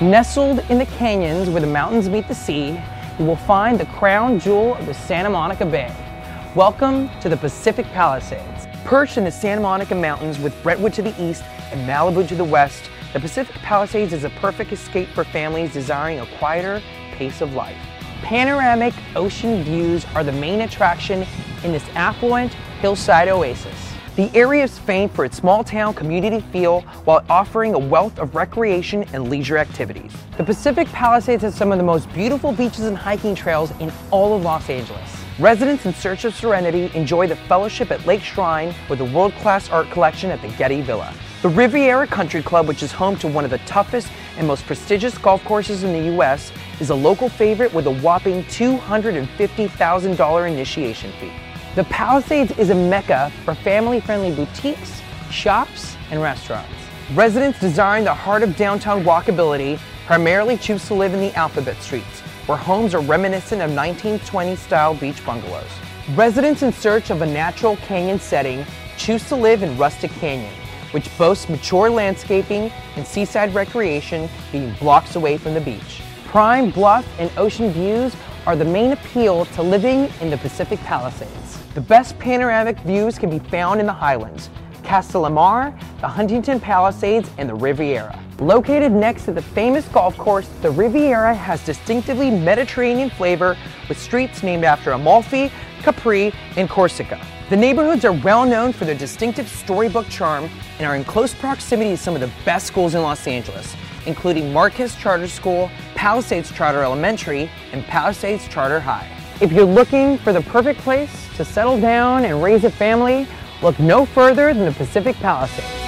Nestled in the canyons where the mountains meet the sea, you will find the crown jewel of the Santa Monica Bay. Welcome to the Pacific Palisades. Perched in the Santa Monica Mountains with Brentwood to the east and Malibu to the west, the Pacific Palisades is a perfect escape for families desiring a quieter pace of life. Panoramic ocean views are the main attraction in this affluent hillside oasis. The area is famed for its small town community feel while offering a wealth of recreation and leisure activities. The Pacific Palisades has some of the most beautiful beaches and hiking trails in all of Los Angeles. Residents in search of serenity enjoy the fellowship at Lake Shrine with a world-class art collection at the Getty Villa. The Riviera Country Club, which is home to one of the toughest and most prestigious golf courses in the U.S., is a local favorite with a whopping $250,000 initiation fee. The Palisades is a mecca for family-friendly boutiques, shops, and restaurants. Residents desiring the heart of downtown walkability primarily choose to live in the alphabet streets, where homes are reminiscent of 1920-style beach bungalows. Residents in search of a natural canyon setting choose to live in Rustic Canyon, which boasts mature landscaping and seaside recreation being blocks away from the beach. Prime bluff and ocean views are the main appeal to living in the Pacific Palisades. The best panoramic views can be found in the Highlands, Castellamar, the Huntington Palisades, and the Riviera. Located next to the famous golf course, the Riviera has distinctively Mediterranean flavor with streets named after Amalfi, Capri, and Corsica. The neighborhoods are well known for their distinctive storybook charm and are in close proximity to some of the best schools in Los Angeles, including Marquez Charter School, Palisades Charter Elementary, and Palisades Charter High. If you're looking for the perfect place to settle down and raise a family, look no further than the Pacific Palisades.